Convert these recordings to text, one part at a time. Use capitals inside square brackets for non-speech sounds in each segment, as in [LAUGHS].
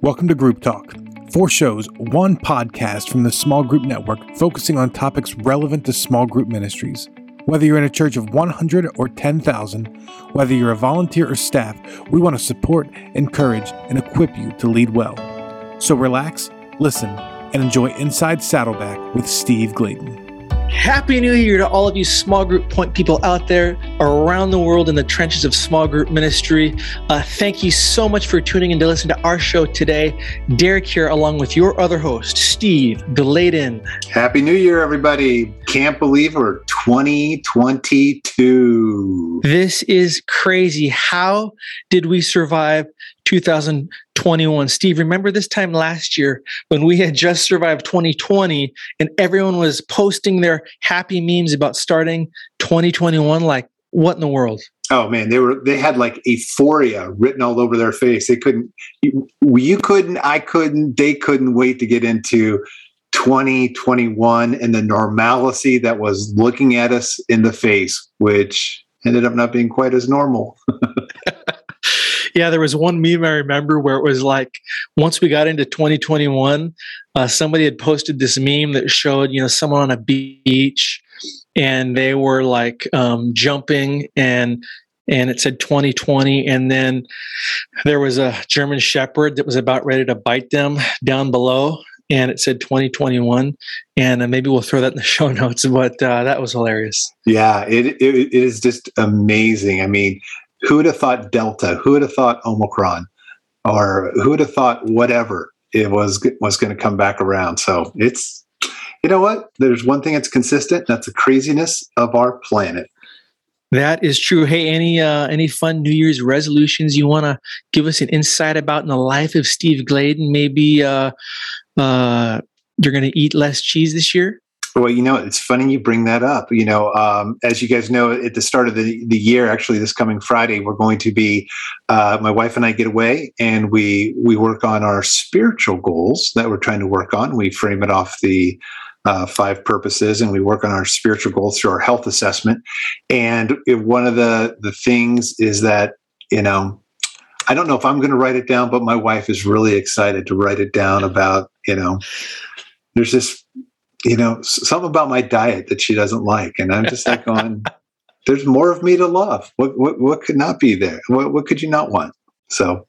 Welcome to Group Talk. Four shows, one podcast from the Small Group Network focusing on topics relevant to small group ministries. Whether you're in a church of 100 or 10,000, whether you're a volunteer or staff, we want to support, encourage, and equip you to lead well. So relax, listen, and enjoy Inside Saddleback with Steve Gladen. Happy New Year to all of you small group point people out there around the world in the trenches of small group ministry. Uh, thank you so much for tuning in to listen to our show today. Derek here, along with your other host, Steve Gladen. Happy New Year, everybody. Can't believe we're 2022. This is crazy. How did we survive 2021. Steve, remember this time last year when we had just survived 2020 and everyone was posting their happy memes about starting 2021? Like, what in the world? Oh man, they were they had like euphoria written all over their face. They couldn't you, you couldn't, I couldn't, they couldn't wait to get into 2021 and the normalcy that was looking at us in the face, which ended up not being quite as normal. [LAUGHS] yeah, there was one meme I remember where it was like once we got into 2021, uh, somebody had posted this meme that showed you know someone on a beach and they were like um, jumping and and it said 2020 and then there was a german shepherd that was about ready to bite them down below and it said 2021 and uh, maybe we'll throw that in the [LAUGHS] show notes but uh, that was hilarious. Yeah it, it, it is just amazing. I mean who would have thought Delta? Who would have thought Omicron? Or who would have thought whatever it was was going to come back around? So it's you know what? There's one thing that's consistent. That's the craziness of our planet. That is true. Hey, any uh, any fun New Year's resolutions you want to give us an insight about in the life of Steve Gladen? Maybe uh, uh, you're going to eat less cheese this year. Well, you know, it's funny you bring that up. You know, um, as you guys know, at the start of the, the year, actually, this coming Friday, we're going to be uh, my wife and I get away and we we work on our spiritual goals that we're trying to work on. We frame it off the uh, five purposes, and we work on our spiritual goals through our health assessment. And one of the the things is that you know I don't know if I'm going to write it down, but my wife is really excited to write it down about, you know, there's this you know, something about my diet that she doesn't like. And I'm just like going, [LAUGHS] there's more of me to love. What, what, what could not be there? What, what could you not want? So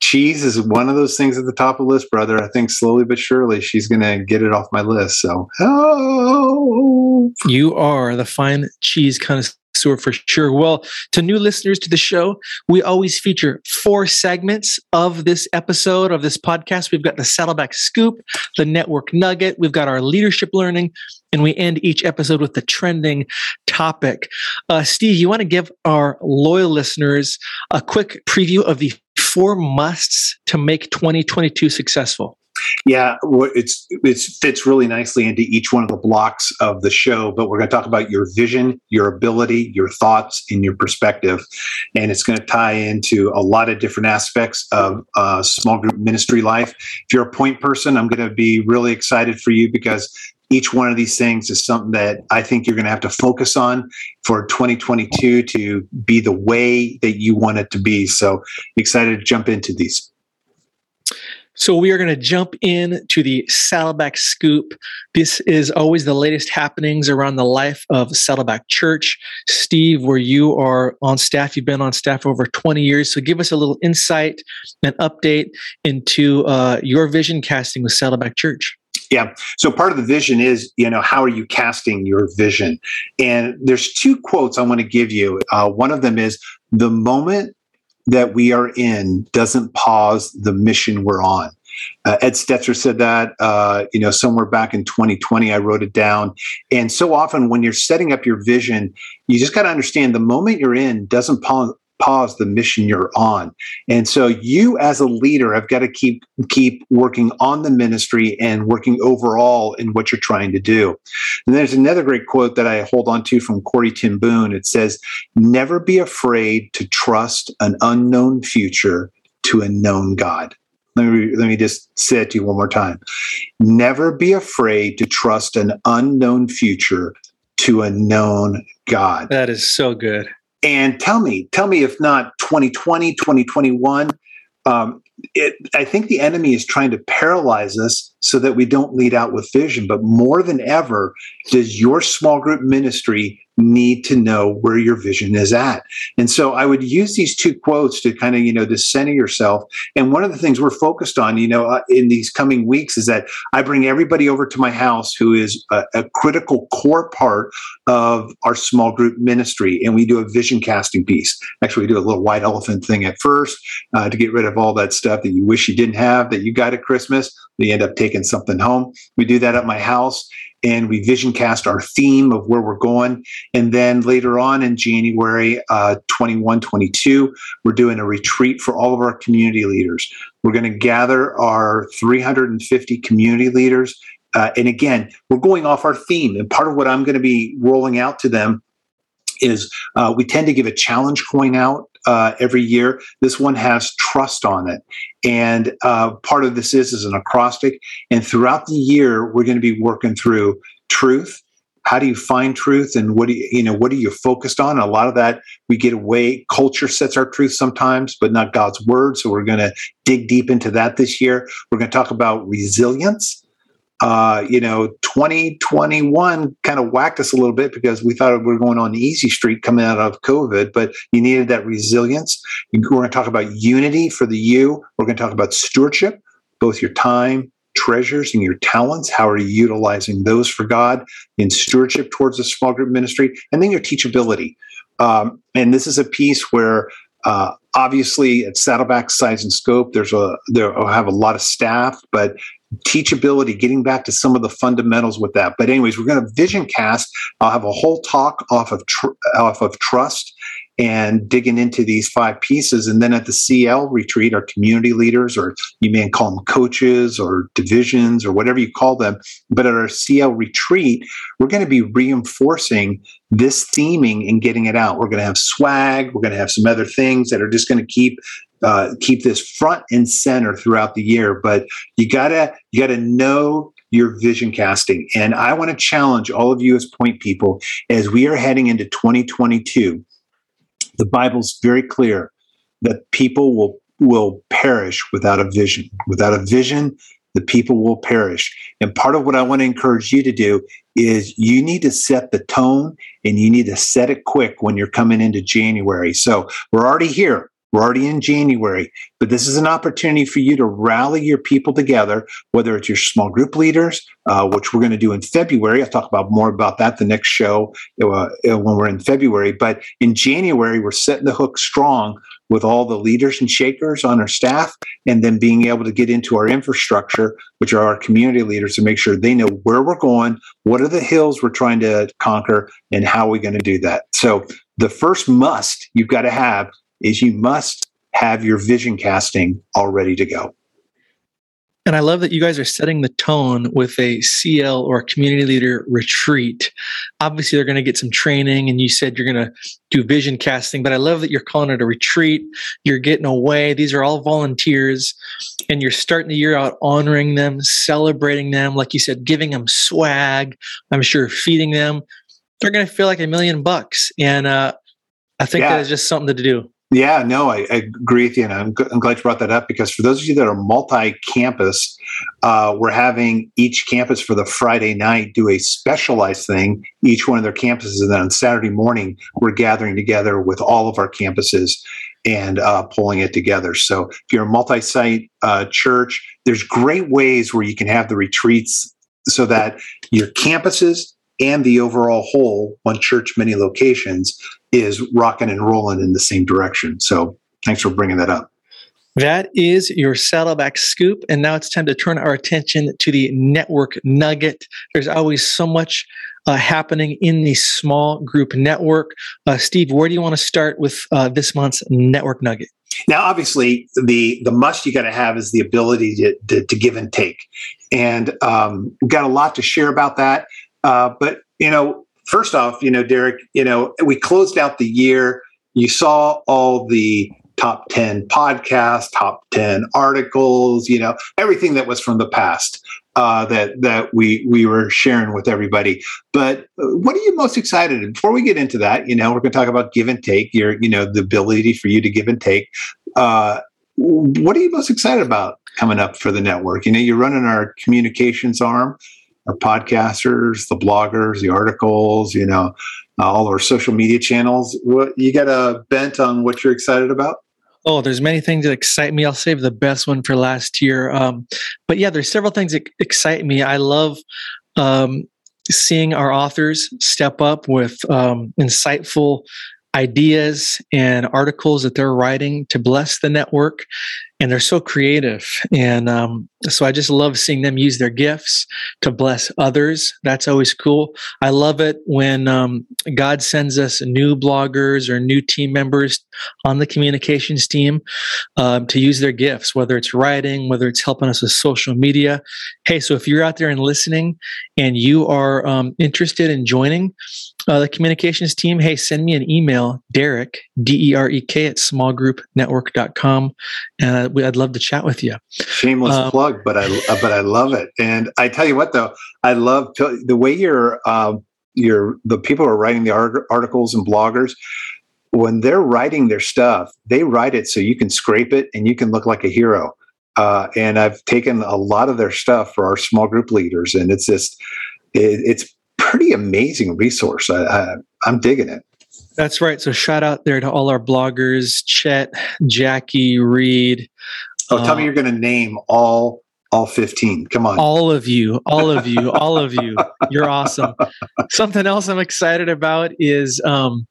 cheese is one of those things at the top of the list, brother. I think slowly but surely she's going to get it off my list. So, oh. You are the fine cheese connoisseur for sure. Well, to new listeners to the show, we always feature four segments of this episode of this podcast. We've got the Saddleback Scoop, the Network Nugget, we've got our leadership learning, and we end each episode with the trending topic. Uh, Steve, you want to give our loyal listeners a quick preview of the four musts to make 2022 successful? Yeah, it's it fits really nicely into each one of the blocks of the show. But we're going to talk about your vision, your ability, your thoughts, and your perspective, and it's going to tie into a lot of different aspects of uh, small group ministry life. If you're a point person, I'm going to be really excited for you because each one of these things is something that I think you're going to have to focus on for 2022 to be the way that you want it to be. So excited to jump into these. So we are going to jump in to the Saddleback Scoop. This is always the latest happenings around the life of Saddleback Church. Steve, where you are on staff, you've been on staff over 20 years. So give us a little insight and update into uh, your vision casting with Saddleback Church. Yeah. So part of the vision is, you know, how are you casting your vision? And there's two quotes I want to give you. Uh, one of them is the moment that we are in doesn't pause the mission we're on. Uh, Ed Stetzer said that, uh, you know, somewhere back in 2020, I wrote it down. And so often when you're setting up your vision, you just got to understand the moment you're in doesn't pause, pause the mission you're on. And so you as a leader have got to keep keep working on the ministry and working overall in what you're trying to do. And there's another great quote that I hold on to from Corrie ten Boom. It says, "Never be afraid to trust an unknown future to a known God." Let me, let me just say it to you one more time. Never be afraid to trust an unknown future to a known God. That is so good. And tell me, tell me if not 2020, 2021, um, it, I think the enemy is trying to paralyze us so that we don't lead out with vision. But more than ever, does your small group ministry need to know where your vision is at. And so I would use these two quotes to kind of, you know, to center yourself. And one of the things we're focused on, you know, uh, in these coming weeks is that I bring everybody over to my house who is a, a, critical core part of our small group ministry. And we do a vision casting piece. Actually, we do a little white elephant thing at first uh, to get rid of all that stuff that you wish you didn't have that you got at Christmas. We end up taking something home. We do that at my house and we vision cast our theme of where we're going. And then later on in January uh, 21, 22, we're doing a retreat for all of our community leaders. We're going to gather our 350 community leaders. Uh, and again, we're going off our theme. And part of what I'm going to be rolling out to them is uh, we tend to give a challenge coin out uh, every year. This one has trust on it, and uh, part of this is is an acrostic. And throughout the year, we're going to be working through truth. How do you find truth, and what do you you know what are you focused on? a lot of that we get away. Culture sets our truth sometimes, but not God's word. So we're going to dig deep into that this year. We're going to talk about resilience uh, you know, 2021 kind of whacked us a little bit because we thought we were going on the easy street coming out of COVID, but you needed that resilience. We're going to talk about unity for the you. We're going to talk about stewardship, both your time, treasures, and your talents. How are you utilizing those for God in stewardship towards the small group ministry? And then your teachability. Um, and this is a piece where uh, obviously at Saddleback Size and Scope, there's a there have a lot of staff, but teachability, getting back to some of the fundamentals with that. But anyways, we're going to vision cast. I'll have a whole talk off of tr- off of trust and digging into these five pieces. And then at the CL retreat, our community leaders, or you may call them coaches or divisions or whatever you call them. But at our CL retreat, we're going to be reinforcing this theming and getting it out. We're going to have swag. We're going to have some other things that are just going to keep uh, keep this front and center throughout the year. But you gotta you gotta know your vision casting. And I want to challenge all of you as point people as we are heading into 2022. The Bible's very clear that people will will perish without a vision. Without a vision, the people will perish. And part of what I want to encourage you to do is you need to set the tone and you need to set it quick when you're coming into January. So we're already here. We're already in January, but this is an opportunity for you to rally your people together, whether it's your small group leaders, uh, which we're going to do in February. I'll talk about more about that the next show uh, uh, when we're in February. But in January, we're setting the hook strong with all the leaders and shakers on our staff, and then being able to get into our infrastructure, which are our community leaders, to make sure they know where we're going, what are the hills we're trying to conquer, and how are we going to do that. So the first must you've got to have is you must have your vision casting all ready to go. And I love that you guys are setting the tone with a CL or a community leader retreat. Obviously, they're going to get some training, and you said you're going to do vision casting, but I love that you're calling it a retreat. You're getting away. These are all volunteers, and you're starting the year out honoring them, celebrating them, like you said, giving them swag. I'm sure feeding them. They're going to feel like a million bucks. And uh, I think yeah. that is just something to do. Yeah, no, I, I, agree with you, and I'm, I'm, glad you brought that up because for those of you that are multi-campus, uh, we're having each campus for the Friday night do a specialized thing, each one of their campuses, and then on Saturday morning we're gathering together with all of our campuses and uh, pulling it together. So if you're a multi-site uh, church, there's great ways where you can have the retreats so that your campuses and the overall whole, one church, many locations, is rocking and rolling in the same direction. So thanks for bringing that up. That is your Saddleback Scoop. And now it's time to turn our attention to the network nugget. There's always so much uh, happening in the small group network. Uh, Steve, where do you want to start with uh, this month's network nugget? Now, obviously, the the must you got to have is the ability to, to, to give and take, and um, got a lot to share about that. Uh, but you know, first off, you know, Derek, you know, we closed out the year. You saw all the top 10 podcasts, top 10 articles, you know, everything that was from the past uh, that that we we were sharing with everybody. But uh, what are you most excited? Before we get into that, you know, we're going to talk about give and take. Your, you know, the ability for you to give and take. Uh, what are you most excited about coming up for the network? You know, you're running our communications arm, our podcasters, the bloggers, the articles, you know, uh, all our social media channels. What you got a bent on what you're excited about? Oh, there's many things that excite me. I'll save the best one for last year. Um, but yeah, there's several things that excite me. I love um, seeing our authors step up with um, insightful ideas and articles that they're writing to bless the network and they're so creative. And um, so i just love seeing them use their gifts to bless others. That's always cool. I love it when um, god sends us new bloggers or new team members on the communications team um, to use their gifts whether it's writing whether it's helping us with social media. Hey so if you're out there and listening and you are um, interested in joining uh, the communications team, hey, send me an email, Derek, D E R E K, at smallgroupnetwork.com. And I'd love to chat with you. Shameless um, plug, but I but I love it. And I tell you what, though, I love to, the way you're, uh, you're the people who are writing the articles and bloggers. When they're writing their stuff, they write it so you can scrape it and you can look like a hero. Uh, and I've taken a lot of their stuff for our small group leaders, and it's just it, it's pretty amazing resource. I, I, I'm digging it. That's right. So shout out there to all our bloggers, Chet, Jackie, Reed. Oh, tell uh, me you're going to name all all 15. Come on. All of you, all of you, all of you. You're awesome. Something else I'm excited about is um,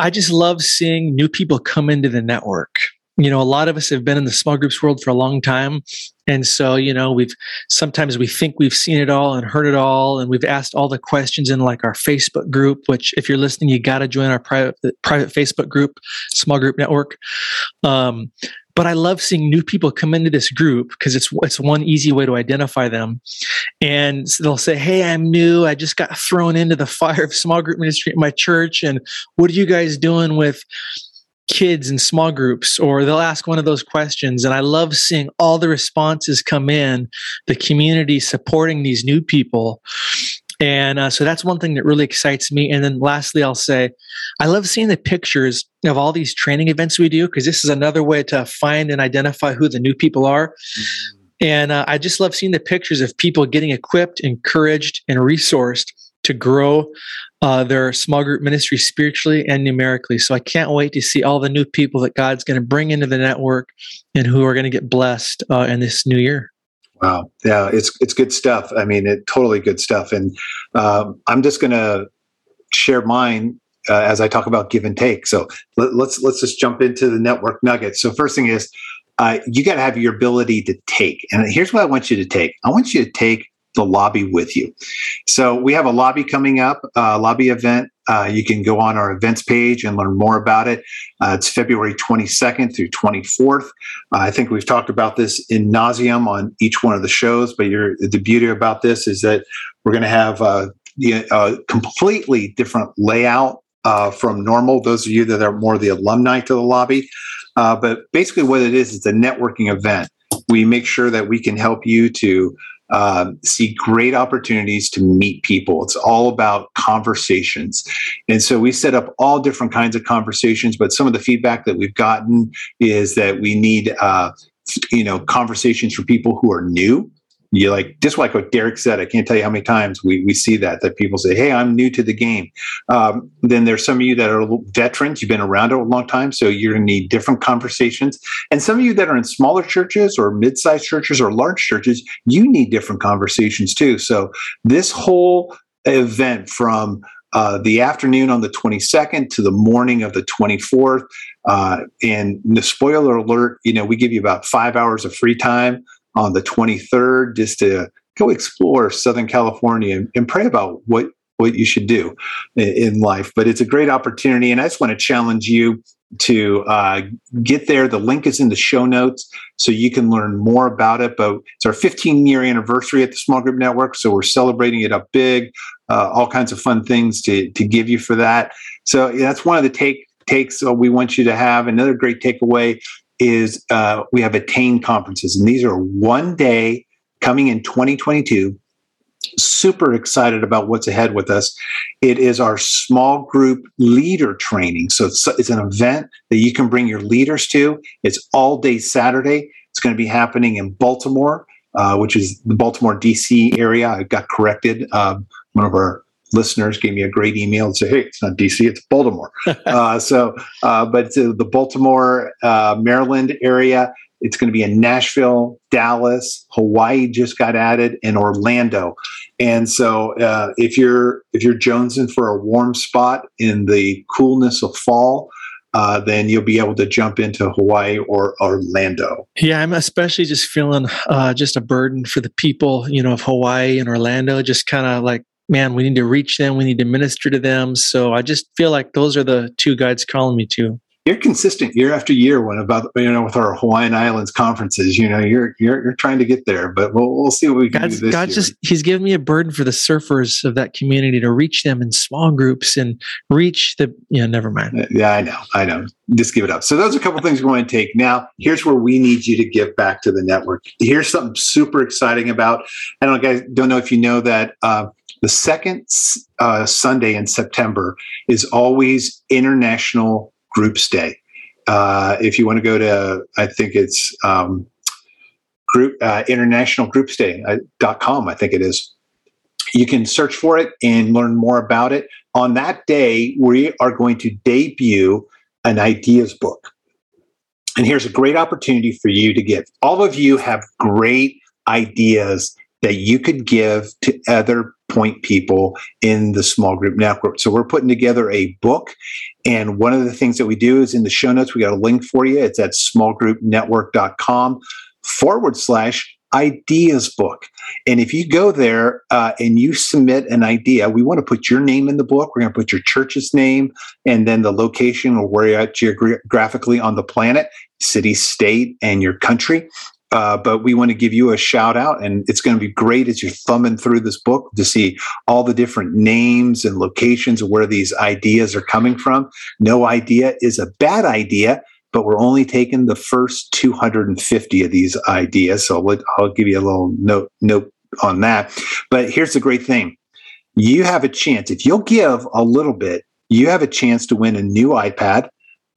I just love seeing new people come into the network you know a lot of us have been in the small groups world for a long time and so you know we've sometimes we think we've seen it all and heard it all and we've asked all the questions in like our facebook group which if you're listening you got to join our private private facebook group small group network um, but I love seeing new people come into this group because it's it's one easy way to identify them. And so they'll say, "Hey, I'm new. I just got thrown into the fire of small group ministry at my church, and what are you guys doing with kids in small groups or they'll ask one of those questions. And i love seeing all the responses come in the community supporting these new people. And uh, so that's one thing that really excites me. And then lastly i'll say i love seeing the pictures of all these training events we do because this is another way to find and identify who the new people are. Mm-hmm. and uh, i just love seeing the pictures of people getting equipped encouraged and resourced to grow uh, their small group ministry spiritually and numerically. So I can't wait to see all the new people that God's going to bring into the network and who are going to get blessed uh, in this new year. Wow, yeah, it's it's good stuff. I mean, it totally good stuff. And um, I'm just going to share mine uh, as I talk about give and take. So let, us let's, let's just jump into the network nuggets. So first thing is. Uh, you got to have your ability to take. And here's what I want you to take. I want you to take the lobby with you. So we have a lobby coming up, a uh, lobby event. Uh, you can go on our events page and learn more about it. Uh, it's February 22nd through 24th. Uh, I think we've talked about this in nauseum on each one of the shows, but the beauty about this is that we're going to have uh, a completely different layout uh, from normal. Those of you that are more the alumni to the lobby. but basically, what it is, is a networking event. We make sure that we can help you to um, see great opportunities to meet people. It's all about conversations. And so we set up all different kinds of conversations, but some of the feedback that we've gotten is that we need, uh, you know, conversations for people who are new you like just like what Derek said. I can't tell you how many times we, we see that that people say, "Hey, I'm new to the game." Um, then there's some of you that are veterans. You've been around it a long time, so you're going to need different conversations. And some of you that are in smaller churches or mid-sized churches or large churches, you need different conversations too. So this whole event from uh, the afternoon on the 22nd to the morning of the 24th. Uh, and the spoiler alert, you know, we give you about five hours of free time on the 23rd just to go explore Southern California and, and pray about what what you should do in life. But it's a great opportunity, and I just want to challenge you to uh, get there. The link is in the show notes, so you can learn more about it. But it's our 15 year anniversary at the Small Group Network, so we're celebrating it up big. Uh, all kinds of fun things to to give you for that. So yeah, that's one of the take takes uh, we want you to have. Another great takeaway is uh, we have attain conferences, and these are one day coming in 2022. super excited about what's ahead with us. It is our small group leader training. So it's, it's an event that you can bring your leaders to. It's all day Saturday. It's going to be happening in Baltimore, uh, which is the Baltimore, D.C. area. I got corrected. Um, one of our listeners gave me a great email and said, "Hey, it's not DC, it's Baltimore." [LAUGHS] uh, so, uh, but the Baltimore, uh, Maryland area. It's going to be in Nashville, Dallas, Hawaii just got added, and Orlando. And so, uh, if you're if you're jonesing for a warm spot in the coolness of fall, uh, then you'll be able to jump into Hawaii or Orlando. Yeah, I'm especially just feeling uh, just a burden for the people, you know, of Hawaii and Orlando. Just kind of like man, we need to reach them, we need to minister to them. So I just feel like those are the two guides calling me to. You're consistent year after year when about you know with our Hawaiian Islands conferences. You know, you're you're, you're trying to get there, but we'll we'll see what we can God's, do this God year. just He's given me a burden for the surfers of that community to reach them in small groups and reach the. Yeah, never mind. Yeah, I know, I know. Just give it up. So those are a couple things we're going to take. Now, here's where we need you to give back to the network. Here's something super exciting about. I don't know, guys. Don't know if you know that. Uh, the second uh, Sunday in September is always International Groups Day. Uh, if you want to go to, I think it's um, group uh, international groups day.com, uh, I think it is. You can search for it and learn more about it. On that day, we are going to debut an ideas book. And here's a great opportunity for you to give. All of you have great ideas that you could give to other point people in the small group network. So we're putting together a book. And one of the things that we do is in the show notes, we got a link for you. It's at smallgroupnetwork.com forward slash ideas book. And if you go there uh, and you submit an idea, we want to put your name in the book. We're going to put your church's name and then the location or where you're at geographically on the planet, city, state, and your country. Uh, but we want to give you a shout out, and it's going to be great as you're thumbing through this book to see all the different names and locations of where these ideas are coming from. No idea is a bad idea, but we're only taking the first 250 of these ideas. So I'll, I'll give you a little note note on that. But here's the great thing: you have a chance if you'll give a little bit. You have a chance to win a new iPad.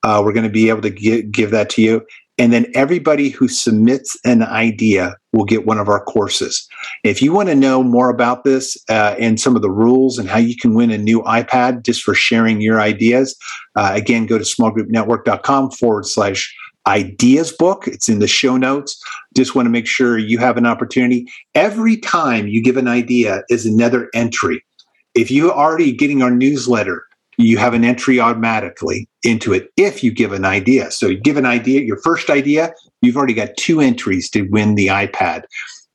Uh, we're going to be able to give, give that to you. And then everybody who submits an idea will get one of our courses. If you want to know more about this uh, and some of the rules and how you can win a new iPad just for sharing your ideas, uh, again, go to smallgroupnetwork.com forward slash ideas book. It's in the show notes. Just want to make sure you have an opportunity. Every time you give an idea is another entry. If you are already getting our newsletter, you have an entry automatically into it if you give an idea. So you give an idea, your first idea, you've already got two entries to win the iPad.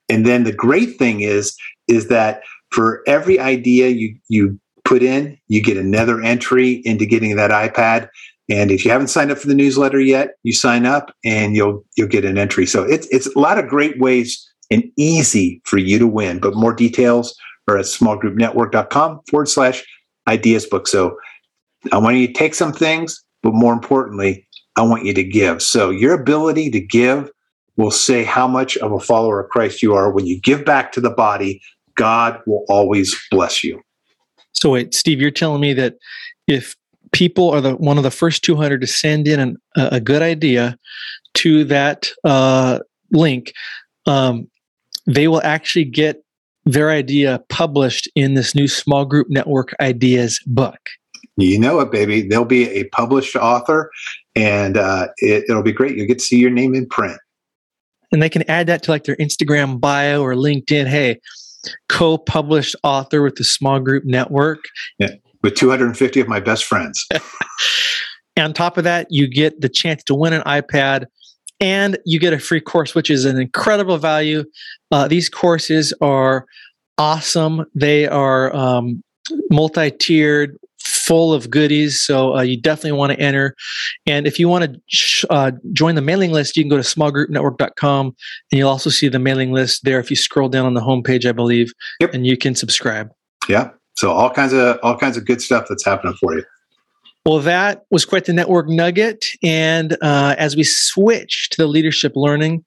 And then the great thing is, is that for every idea you, you put in, you get another entry into getting that iPad. And if you haven't signed up for the newsletter yet, you sign up and you'll you'll get an entry. So it's it's a lot of great ways and easy for you to win. But more details are at smallgroupnetwork.com forward slash ideas book. So I want you to take some things, but more importantly, I want you to give. So your ability to give will say how much of a follower of Christ you are. When you give back to the body, God will always bless you. So wait, Steve, you're telling me that if people are the one of the first 200 to send in an, a good idea to that uh, link, um, they will actually get their idea published in this new small group network ideas book. You know it, baby. They'll be a published author, and uh, it, it'll be great. You'll get to see your name in print. And they can add that to like their Instagram bio or LinkedIn. Hey, co-published author with the small group network. Yeah, with 250 of my best friends. [LAUGHS] on top of that, you get the chance to win an iPad and you get a free course, which is an incredible value. Uh, these courses are awesome. They are um, multi-tiered, full of goodies. So uh, you definitely want to enter. And if you want to sh- uh, join the mailing list, you can go to smallgroupnetwork.com and you'll also see the mailing list there if you scroll down on the homepage, I believe, yep. and you can subscribe. Yeah. So all kinds of all kinds of good stuff that's happening for you. Well, that was quite the network nugget. And uh, as we switch to the leadership learning,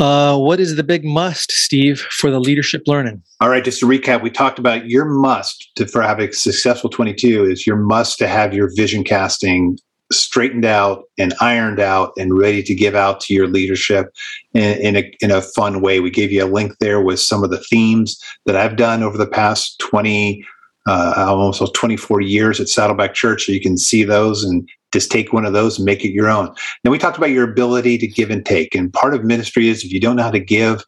Uh, what is the big must, Steve, for the leadership learning? All right, just to recap, we talked about your must to for having a successful 22 is your must to have your vision casting straightened out and ironed out and ready to give out to your leadership in, in, a, in a fun way. We gave you a link there with some of the themes that I've done over the past 20, uh, almost 24 years at Saddleback Church. So you can see those and just take one of those and make it your own. Then we talked about your ability to give and take. And part of ministry is if you don't know how to give,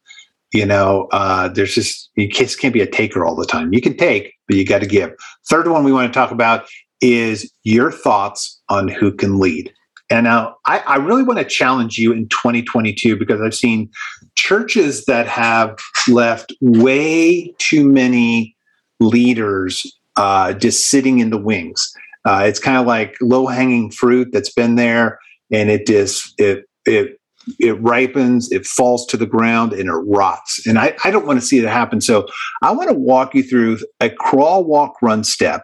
you know, uh, there's just, you just can't be a taker all the time. You can take, but you got to give. Third one we want to talk about is your thoughts on who can lead. And now I, I, really want to challenge you in 2022 because I've seen churches that have left way too many leaders uh, just sitting in the wings. Uh, it's kind of like low hanging fruit that's been there and it just, it, it, it ripens, it falls to the ground, and it rots. And I, I don't want to see that happen. So I want to walk you through a crawl, walk, run step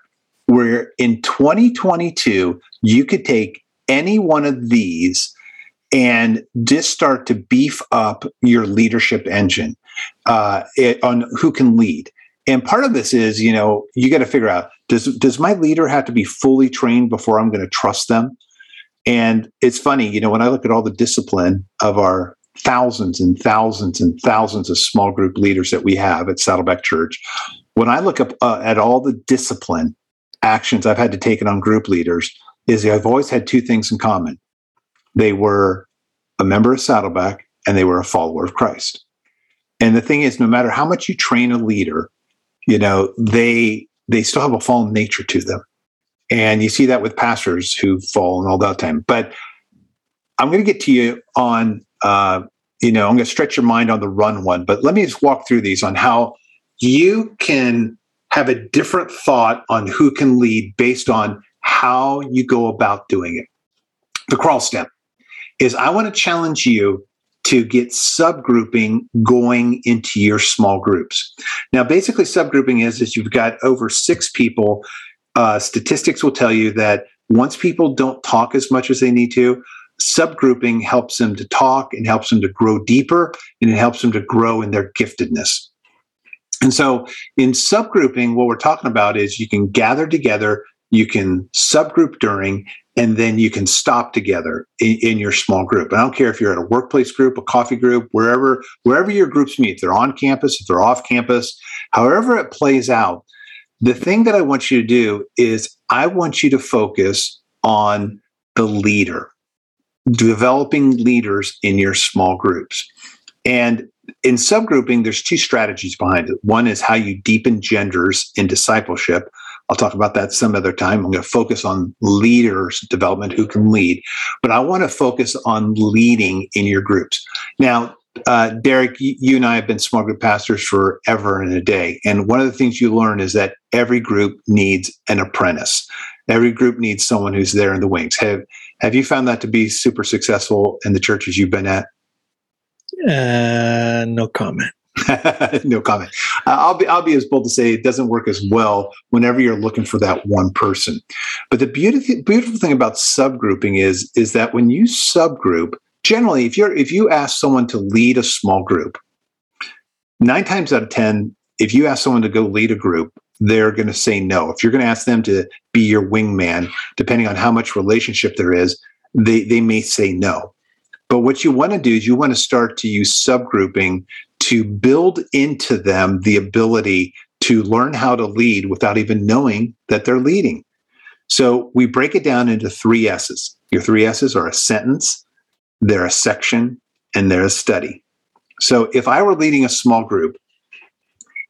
where in 2022 you could take any one of these and just start to beef up your leadership engine uh, it, on who can lead. And part of this is, you know, you got to figure out does does my leader have to be fully trained before I'm going to trust them? And it's funny, you know, when I look at all the discipline of our thousands and thousands and thousands of small group leaders that we have at Saddleback Church, when I look up uh, at all the discipline actions I've had to take on group leaders is I've always had two things in common. They were a member of Saddleback and they were a follower of Christ. And the thing is, no matter how much you train a leader, you know, they they still have a fallen nature to them. And you see that with pastors who fall and all that time. But I'm going to get to you on, uh, you know, I'm going to stretch your mind on the run one, but let me just walk through these on how you can have a different thought on who can lead based on how you go about doing it. The crawl step is I want to challenge you to get subgrouping going into your small groups. Now, basically, subgrouping is is you've got over six people. Uh, statistics will tell you that once people don't talk as much as they need to, subgrouping helps them to talk and helps them to grow deeper and it helps them to grow in their giftedness. And so in subgrouping, what we're talking about is you can gather together, you can subgroup during, and then you can stop together in, in, your small group. I don't care if you're at a workplace group, a coffee group, wherever, wherever your groups meet, if they're on campus, if they're off campus, however it plays out. The thing that I want you to do is I want you to focus on the leader, developing leaders in your small groups. And in subgrouping, there's two strategies behind it. One is how you deepen genders in discipleship. I'll talk about that some other time. I'm going to focus on leaders development who can lead, but I want to focus on leading in your groups. Now, uh, Derek, you and I have been small group pastors forever and a day. And one of the things you learn is that every group needs an apprentice. Every group needs someone who's there in the wings. Have Have you found that to be super successful in the churches you've been at? Uh, no comment. [LAUGHS] no comment. Uh, I'll be I'll be as bold to say it doesn't work as well whenever you're looking for that one person. But the beautiful beautiful thing about subgrouping is is that when you subgroup, generally if you're if you ask someone to lead a small group, nine times out of ten, if you ask someone to go lead a group, they're going to say no. If you're going to ask them to be your wingman, depending on how much relationship there is, they they may say no. But what you want to do is you want to start to use subgrouping to build into them the ability to learn how to lead without even knowing that they're leading. So we break it down into three S's. Your three S's are a sentence, they're a section, and they're a study. So if I were leading a small group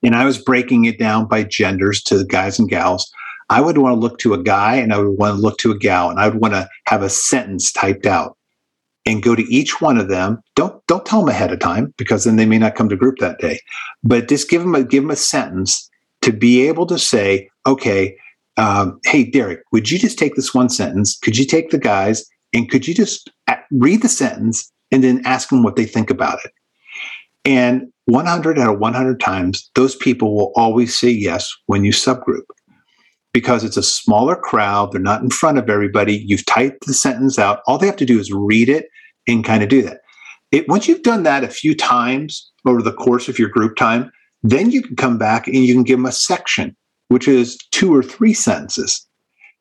and I was breaking it down by genders to the guys and gals, I would want to look to a guy and I would want to look to a gal and I would want to have a sentence typed out and go to each one of them. Don't don't tell them ahead of time because then they may not come to group that day. But just give them a give them a sentence to be able to say, okay, um, hey Derek, would you just take this one sentence? Could you take the guys and could you just read the sentence and then ask them what they think about it? And 100 out of 100 times, those people will always say yes when you subgroup because it's a smaller crowd. They're not in front of everybody. You've typed the sentence out. All they have to do is read it and kind of do that. it, once you've done that a few times over the course of your group time, then you can come back and you can give them a section, which is two or three sentences.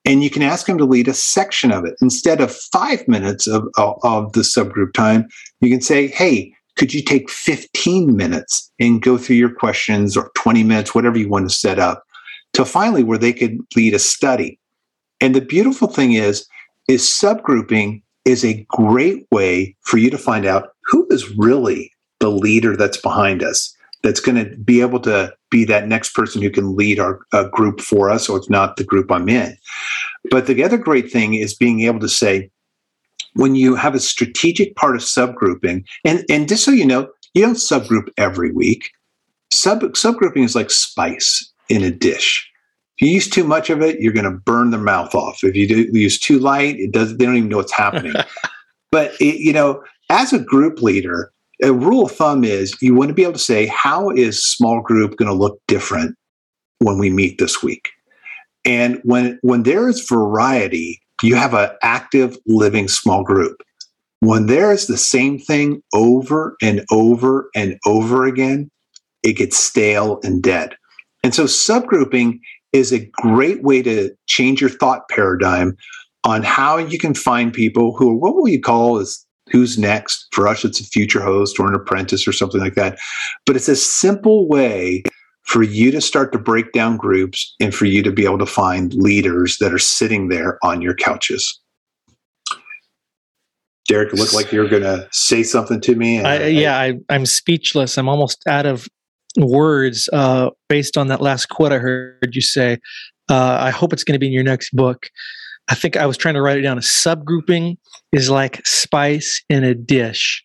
And you can ask them to lead a section of it. Instead of five minutes of, of, of the subgroup time, you can say, hey, could you take 15 minutes and go through your questions or 20 minutes, whatever you want to set up, to finally where they could lead a study. And the beautiful thing is, is subgrouping is a great way for you to find out who is really the leader that's behind us that's going to be able to be that next person who can lead our group for us, or if not the group I'm in. But the other great thing is being able to say, when you have a strategic part of subgrouping, and, and just so you know, you don't subgroup every week. Sub, subgrouping is like spice in a dish. If you use too much of it, you're going to burn their mouth off. If you do, use too light, it does. They don't even know what's happening. [LAUGHS] but it, you know, as a group leader, a rule of thumb is you want to be able to say, how is small group going to look different when we meet this week? And when when there is variety, you have an active living small group. When there is the same thing over and over and over again, it gets stale and dead. And so subgrouping is a great way to change your thought paradigm on how you can find people who are what will you call is who's next. For us, it's a future host or an apprentice or something like that. But it's a simple way for you to start to break down groups and for you to be able to find leaders that are sitting there on your couches. Derek, it looked like you're going to say something to me. I, yeah, I, am speechless. I'm almost out of words uh, based on that last quote I heard you say. Uh, I hope it's going to be in your next book. I think I was trying to write it down. A subgrouping is like spice in a dish.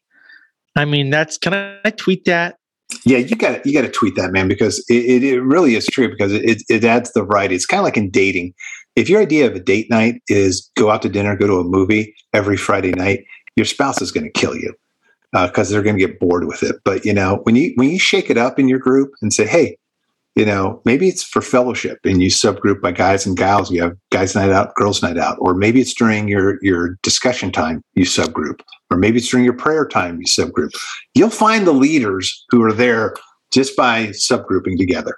I mean, that's can I tweet that? Yeah, you got you got to tweet that, man, because it, it, really is true because it, it adds the variety. It's kind of like in dating. If your idea of a date night is go out to dinner, go to a movie every Friday night, your spouse is going to kill you because uh, they're going to get bored with it. But you know, when you when you shake it up in your group and say, "Hey, you know, maybe it's for fellowship and you subgroup by guys and gals. You have guys night out, girls night out, or maybe it's during your your discussion time you subgroup, or maybe it's during your prayer time you subgroup. You'll find the leaders who are there just by subgrouping together.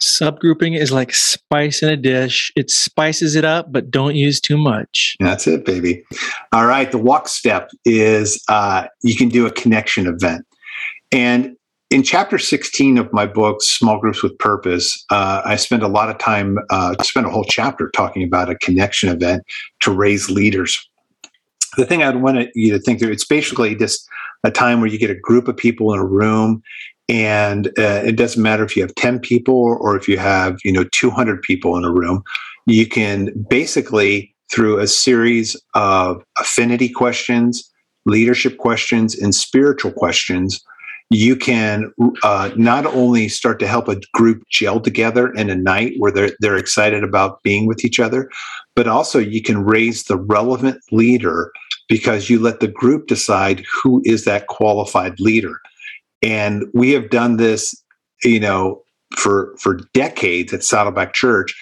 Subgrouping is like spice in a dish. It spices it up, but don't use too much. That's it, baby. All right. The walk step is uh, you can do a connection event. And in chapter 16 of my book small groups with purpose uh, i spend a lot of time uh, spend a whole chapter talking about a connection event to raise leaders the thing i'd want you to think through it's basically just a time where you get a group of people in a room and uh, it doesn't matter if you have 10 people or if you have you know 200 people in a room you can basically through a series of affinity questions leadership questions and spiritual questions you can uh, not only start to help a group gel together in a night where they're, they're excited about being with each other, but also you can raise the relevant leader because you let the group decide who is that qualified leader. And we have done this, you know, for for decades at Saddleback Church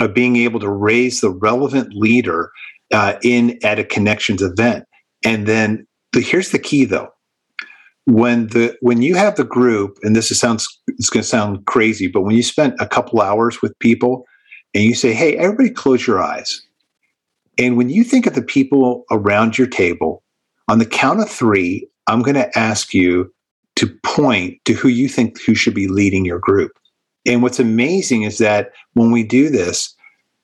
of being able to raise the relevant leader uh, in at a connections event. And then the, here's the key though when the when you have the group and this is sounds it's going to sound crazy but when you spend a couple hours with people and you say hey everybody close your eyes and when you think of the people around your table on the count of 3 I'm going to ask you to point to who you think who should be leading your group. And what's amazing is that when we do this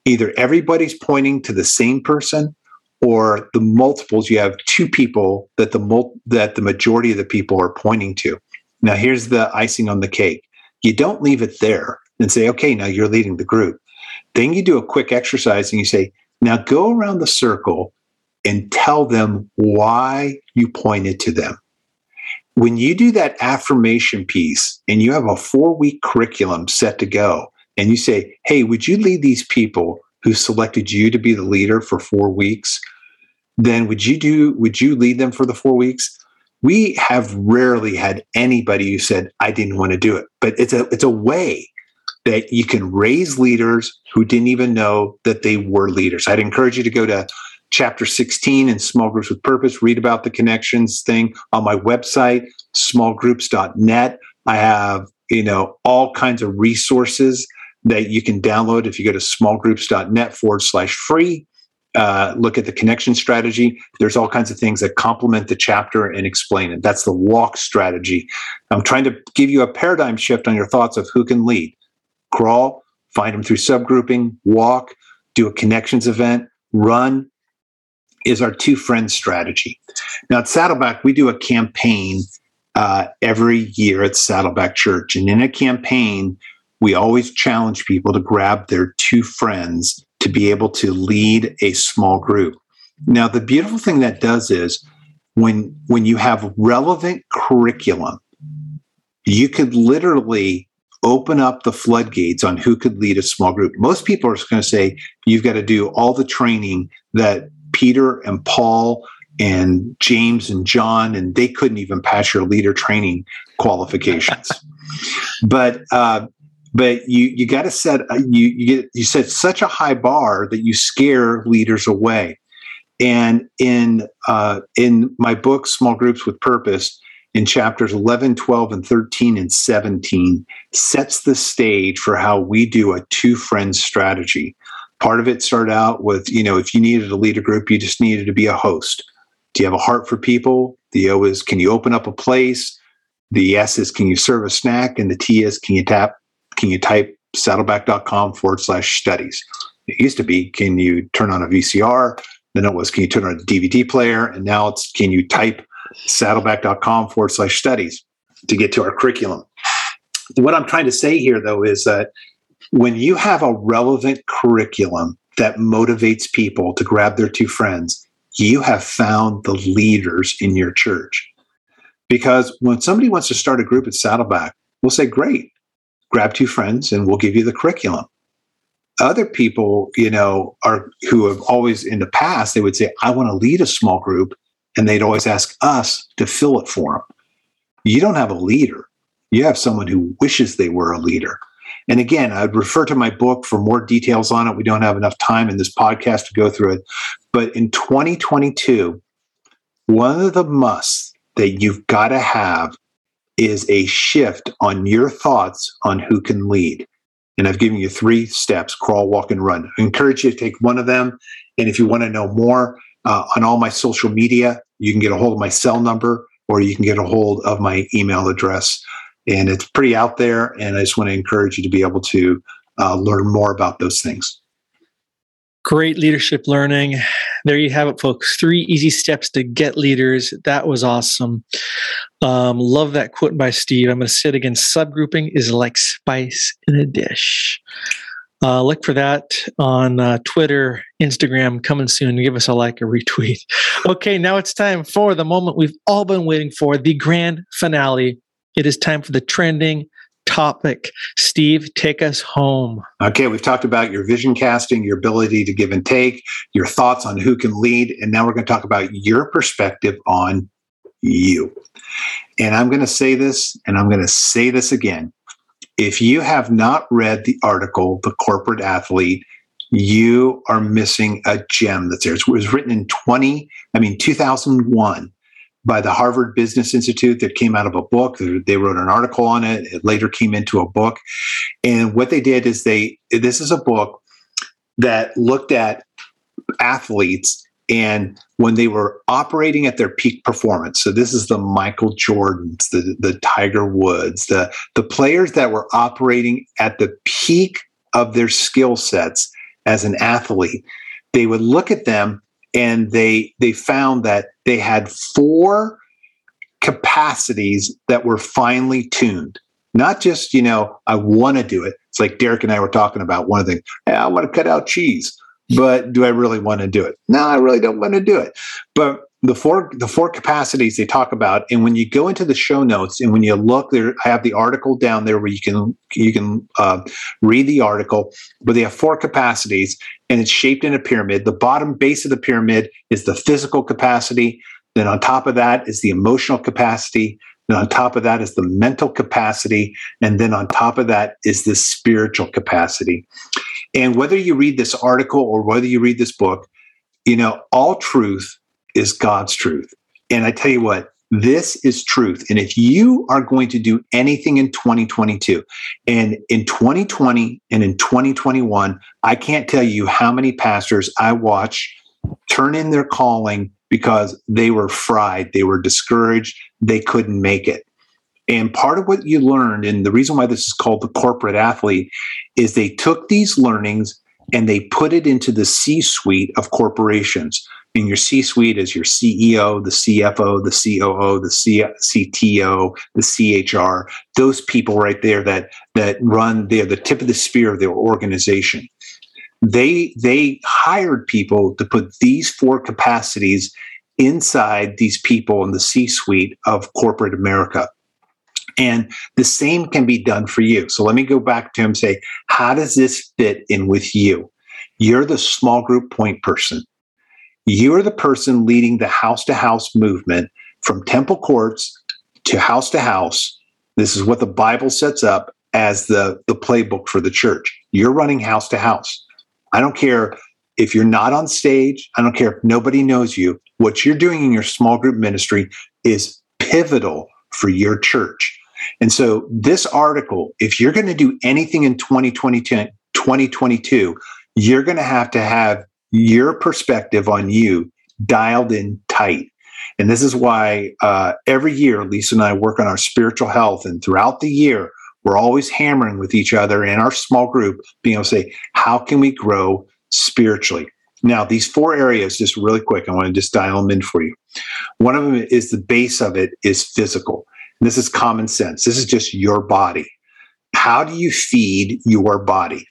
either everybody's pointing to the same person or the multiples you have two people that the mul- that the majority of the people are pointing to. Now here's the icing on the cake. You don't leave it there and say okay now you're leading the group. Then you do a quick exercise and you say now go around the circle and tell them why you pointed to them when you do that affirmation piece and you have a four week curriculum set to go and you say hey would you lead these people who selected you to be the leader for four weeks, then would you do would you lead them for the four weeks? We have rarely had anybody who said, I didn't want to do it. But it's a it's a way that you can raise leaders who didn't even know that they were leaders. I'd encourage you to go to chapter 16 in Small Groups with Purpose. Read about the connections thing on my website, smallgroups.net. I have, you know, all kinds of resources that you can download if you go to smallgroups.net forward slash free. Uh, look at the connection strategy. There's all kinds of things that complement the chapter and explain it. That's the walk strategy. I'm trying to give you a paradigm shift on your thoughts of who can lead. Crawl, find them through subgrouping, walk, do a connections event, run is our two friends strategy. Now at Saddleback, we do a campaign uh, every year at Saddleback Church. And in a campaign, we always challenge people to grab their two friends to be able to lead a small group. Now, the beautiful thing that does is when when you have relevant curriculum, you could literally open up the floodgates on who could lead a small group. Most people are just going to say you've got to do all the training that Peter and Paul and James and John, and they couldn't even pass your leader training qualifications. [LAUGHS] but uh, but you you got to set uh, you you get you set such a high bar that you scare leaders away. And in uh, in my book, Small Groups with Purpose, in chapters 11, 12, and 13 and 17, sets the stage for how we do a two friends strategy. Part of it started out with, you know, if you needed to lead a group, you just needed to be a host. Do you have a heart for people? The O is, can you open up a place? The S is, can you serve a snack? And the T is, can you tap can you type saddleback.com forward slash studies? It used to be, can you turn on a VCR? Then it was, can you turn on a DVD player? And now it's, can you type saddleback.com forward slash studies to get to our curriculum? What I'm trying to say here, though, is that when you have a relevant curriculum that motivates people to grab their two friends, you have found the leaders in your church. Because when somebody wants to start a group at Saddleback, we'll say, Great, grab two friends and we'll give you the curriculum. Other people you know are who have always in the past they would say i want to lead a small group and they'd always ask us to fill it for them you don't have a leader. You have someone who wishes they were a leader and again i'd refer to my book for more details on it we don't have enough time in this podcast to go through it but in 2022 one of the musts that you've got to have is a shift on your thoughts on who can lead. And I've given you three steps crawl, walk, and run. I encourage you to take one of them. And if you want to know more uh, on all my social media, you can get a hold of my cell number or you can get a hold of my email address. And it's pretty out there. And I just want to encourage you to be able to uh, learn more about those things. Great leadership learning. There you have it, folks. Three easy steps to get leaders. That was awesome. Um, love that quote by Steve. I'm going to say it again. Subgrouping is like spice in a dish. Uh, look for that on uh, Twitter, Instagram, coming soon. Give us a like, a retweet. [LAUGHS] Okay, now it's time for the moment we've all been waiting for the grand finale. It is time for the trending topic. Steve, take us home. Okay, we've talked about your vision casting, your ability to give and take, your thoughts on who can lead, and now we're going to talk about your perspective on you. And I'm going to say this, and I'm going to say this again. If you have not read the article, The Corporate Athlete, you are missing a gem that's there. It was written in 20, I mean, 2001 by the Harvard Business Institute that came out of a book. They wrote an article on it. It later came into a book. And what they did is they, this is a book that looked at athletes and when they were operating at their peak performance so this is the michael jordans the, the tiger woods the, the players that were operating at the peak of their skill sets as an athlete they would look at them and they they found that they had four capacities that were finely tuned. Not just you know i want to do it. It's like derek and i were talking about one things. Hey, i want to cut out cheese but do i really want to do it? No i really don't want to do it. But the four the four capacities they talk about and when you go into the show notes and when you look there i have the article down there where you can you can uh, read the article but they have four capacities and it's shaped in a pyramid. The bottom base of the pyramid is the physical capacity. Then on top of that is the emotional capacity. Then on top of that is the mental capacity. And then on top of that is the spiritual capacity. And whether you read this article or whether you read this book you know, all truth is God's truth. And I tell you what, this is truth. And if you are going to do anything in 2022 and in 2020 and in 2021, I can't tell you how many pastors I watch turn in their calling because they were fried, they were discouraged, they couldn't make it. And part of what you learned, and the reason why this is called the corporate athlete, is they took these learnings and they put it into the C suite of corporations. And your C suite is your CEO, the CFO, the COO, the C- CTO, the CHR, those people right there that, that run, they're the tip of the spear of their organization. They, they hired people to put these four capacities inside these people in the C suite of corporate America. And the same can be done for you. So let me go back to him and say, how does this fit in with you? You're the small group point person. You're the person leading the house to house movement from temple courts to house to house. This is what the Bible sets up as the, the playbook for the church. You're running house to house. I don't care if you're not on stage, I don't care if nobody knows you. What you're doing in your small group ministry is pivotal for your church. And so, this article, if you're going to do anything in 2022, 2022 you're going to have to have your perspective on you dialed in tight. And this is why uh, every year, Lisa and I work on our spiritual health. And throughout the year, we're always hammering with each other in our small group, being able to say, how can we grow spiritually? Now, these four areas, just really quick, I want to just dial them in for you. One of them is the base of it is physical. This is common sense. This is just your body. How do you feed your body?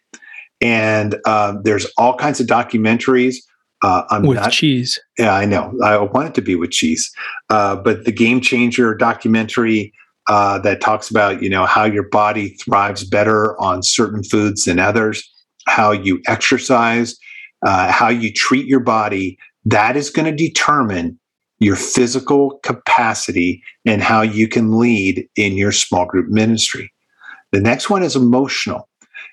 and uh, there's all kinds of documentaries. Uh, I'm with not, cheese. Yeah, I know. I want it to be with cheese, uh, but the Game Changer documentary uh, that talks about you know how your body thrives better on certain foods than others, how you exercise, uh, how you treat your body. That is going to determine your physical capacity and how you can lead in your small group ministry. The next one is emotional.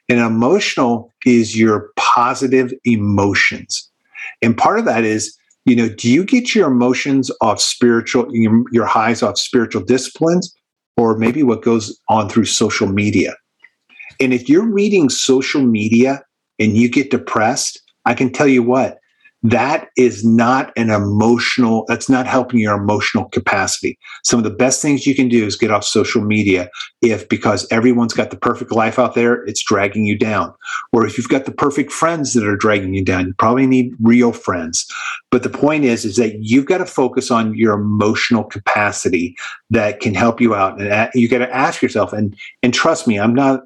And emotional is your positive emotions. And part of that is, you know, do you get your emotions off spiritual, your highs off spiritual disciplines, or maybe what goes on through social media? And if you're reading social media and you get depressed, I can tell you what, that is not an emotional that's not helping your emotional capacity. Some of the best things you can do is get off social media if because everyone's got the perfect life out there it's dragging you down. Or if you've got the perfect friends that are dragging you down you probably need real friends. But the point is is that you've got to focus on your emotional capacity that can help you out. And uh, you got to ask yourself and and trust me i'm not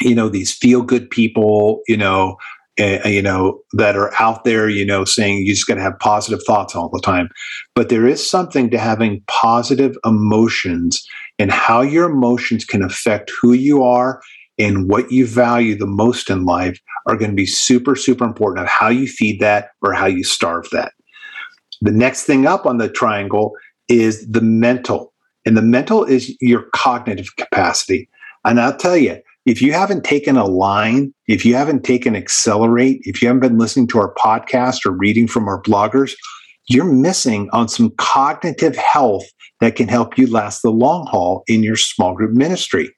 you know these feel good people you know uh, you know, that are out there, you know, saying you're just got to have positive thoughts all the time. But there is something to having positive emotions and how your emotions can affect who you are and what you value the most in life are going to be super, super important of how you feed that or how you starve that. The next thing up on the triangle is the mental. And the mental is your cognitive capacity. And I'll tell you, if you haven't taken a line, if you haven't taken Accelerate, if you haven't been listening to our podcast or reading from our bloggers, you're missing on some cognitive health that can help you last the long haul in your small group ministry.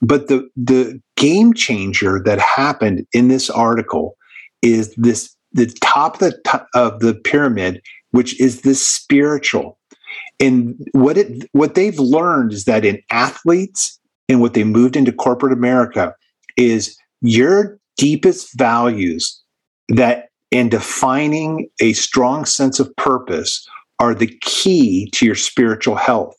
But the the game changer that happened in this article is this the top of the top of the pyramid, which is the spiritual. And what it what they've learned is that in athletes and what they moved into corporate America is your deepest values that in defining a strong sense of purpose are the key to your spiritual health.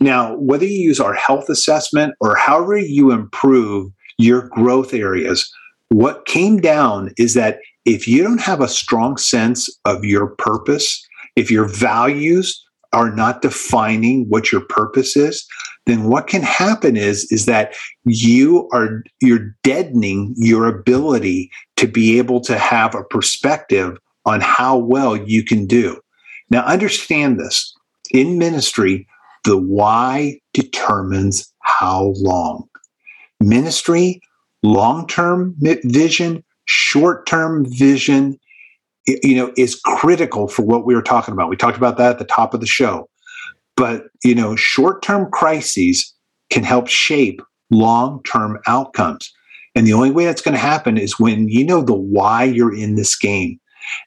Now, whether you use our health assessment or however you improve your growth areas, what came down is that if you don't have a strong sense of your purpose, if your values are not defining what your purpose is, then what can happen is is that you are you're deadening your ability to be able to have a perspective on how well you can do. Now understand this. In ministry, the why determines how long. Ministry, long-term vision, short-term vision, you know, is critical for what we were talking about. We talked about that at the top of the show. But, you know, short term crises can help shape long term outcomes. And the only way that's going to happen is when you know the why you're in this game.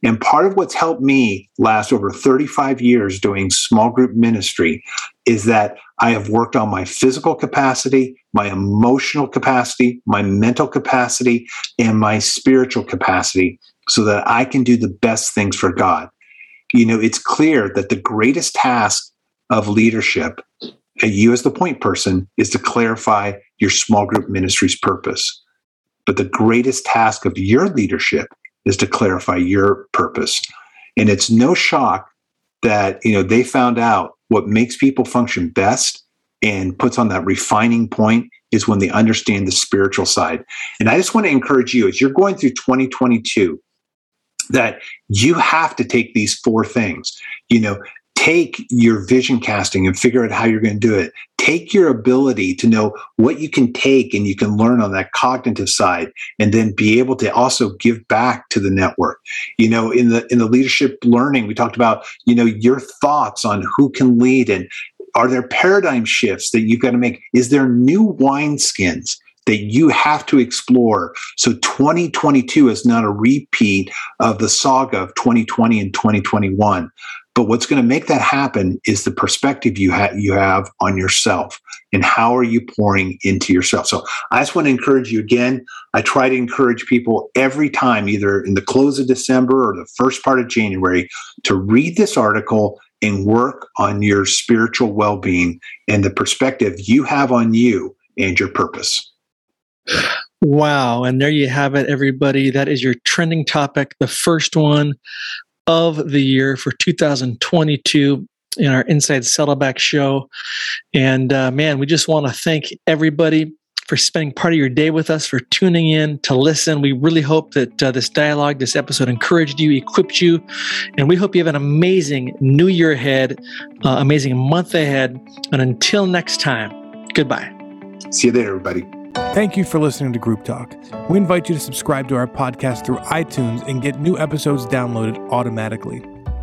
And part of what's helped me last over 35 years doing small group ministry is that I have worked on my physical capacity, my emotional capacity, my mental capacity, and my spiritual capacity so that I can do the best things for God. You know, it's clear that the greatest task of leadership, and you as the point person, is to clarify your small group ministry's purpose. But the greatest task of your leadership is to clarify your purpose. And it's no shock that, you know, they found out what makes people function best and puts on that refining point is when they understand the spiritual side. And I just want to encourage you as you're going through 2022 that you have to take these four things. You know, take your vision casting and figure out how you're going to do it. Take your ability to know what you can take and you can learn on that cognitive side and then be able to also give back to the network. You know in the in the leadership learning we talked about you know your thoughts on who can lead and are there paradigm shifts that you've got to make? Is there new wineskins that you have to explore. So 2022 is not a repeat of the saga of 2020 and 2021. But what's going to make that happen is the perspective you have you have on yourself and how are you pouring into yourself. So I just want to encourage you again. I try to encourage people every time, either in the close of December or the first part of January, to read this article and work on your spiritual well-being and the perspective you have on you and your purpose. Wow. And there you have it, everybody. That is your trending topic, the first one of the year for 2022 in our Inside Saddleback show. And uh, man, we just want to thank everybody for spending part of your day with us, for tuning in to listen. We really hope that uh, this dialogue, this episode encouraged you, equipped you, and we hope you have an amazing new year ahead, uh, amazing month ahead. And until next time, goodbye. See you there, everybody. Thank you for listening to Group Talk. We invite you to subscribe to our podcast through iTunes and get new episodes downloaded automatically.